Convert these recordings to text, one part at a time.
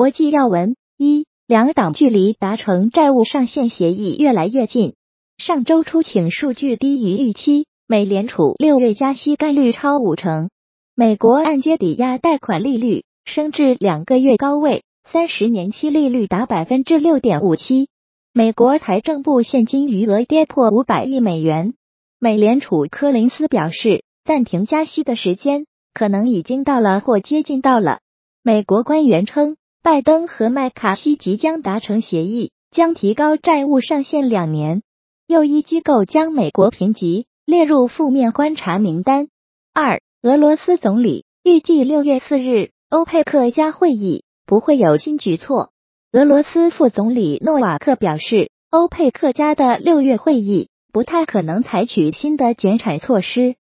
国际要闻：一、两党距离达成债务上限协议越来越近。上周出请数据低于预期，美联储六月加息概率超五成。美国按揭抵押贷款利率升至两个月高位，三十年期利率达百分之六点五七。美国财政部现金余额跌破五百亿美元。美联储科林斯表示，暂停加息的时间可能已经到了或接近到了。美国官员称，拜登和麦卡锡即将达成协议，将提高债务上限两年。又一机构将美国评级列入负面观察名单。二，俄罗斯总理预计六月四日欧佩克加会议不会有新举措。俄罗斯副总理诺瓦克表示，欧佩克加的六月会议不太可能采取新的减产措施。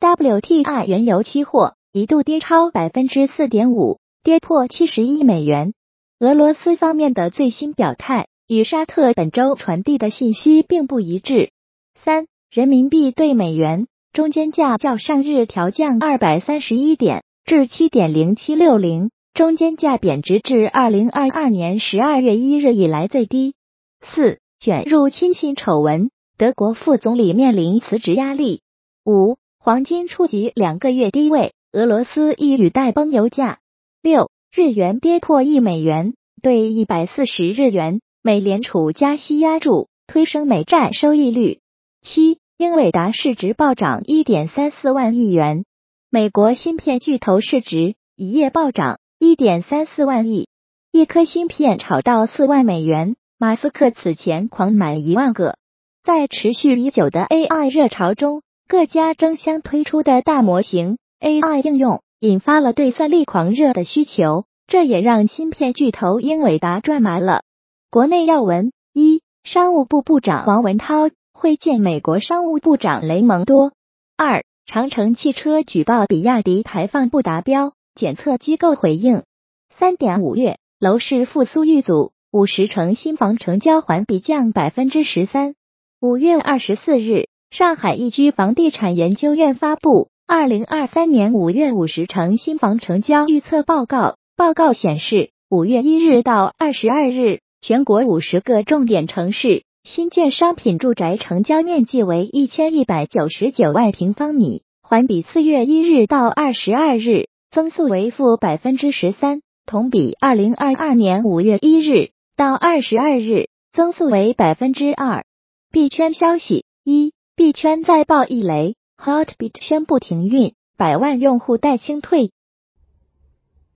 WTI 原油期货一度跌超百分之四点五，跌破七十一美元。俄罗斯方面的最新表态与沙特本周传递的信息并不一致。三，人民币对美元中间价较上日调降二百三十一点至七点零七六零。中间价贬值至二零二二年十二月一日以来最低。四卷入亲信丑闻，德国副总理面临辞职压力。五黄金触及两个月低位，俄罗斯一语带崩油价。六日元跌破一美元兑一百四十日元，美联储加息压住，推升美债收益率。七英伟达市值暴涨一点三四万亿元，美国芯片巨头市值一夜暴涨。一点三四万亿，一颗芯片炒到四万美元。马斯克此前狂买一万个。在持续已久的 AI 热潮中，各家争相推出的大模型 AI 应用，引发了对算力狂热的需求。这也让芯片巨头英伟达赚麻了。国内要闻：一、商务部部长王文涛会见美国商务部长雷蒙多。二、长城汽车举报比亚迪排放不达标。检测机构回应：三点五月楼市复苏遇阻，五十城新房成交环比降百分之十三。五月二十四日，上海易居房地产研究院发布二零二三年五月五十城新房成交预测报告。报告显示，五月一日到二十二日，全国五十个重点城市新建商品住宅成交面积为一千一百九十九万平方米，环比四月一日到二十二日。增速为负百分之十三，同比二零二二年五月一日到二十二日增速为百分之二。币圈消息：一，币圈再爆一雷 Heartbeat 宣布停运，百万用户待清退。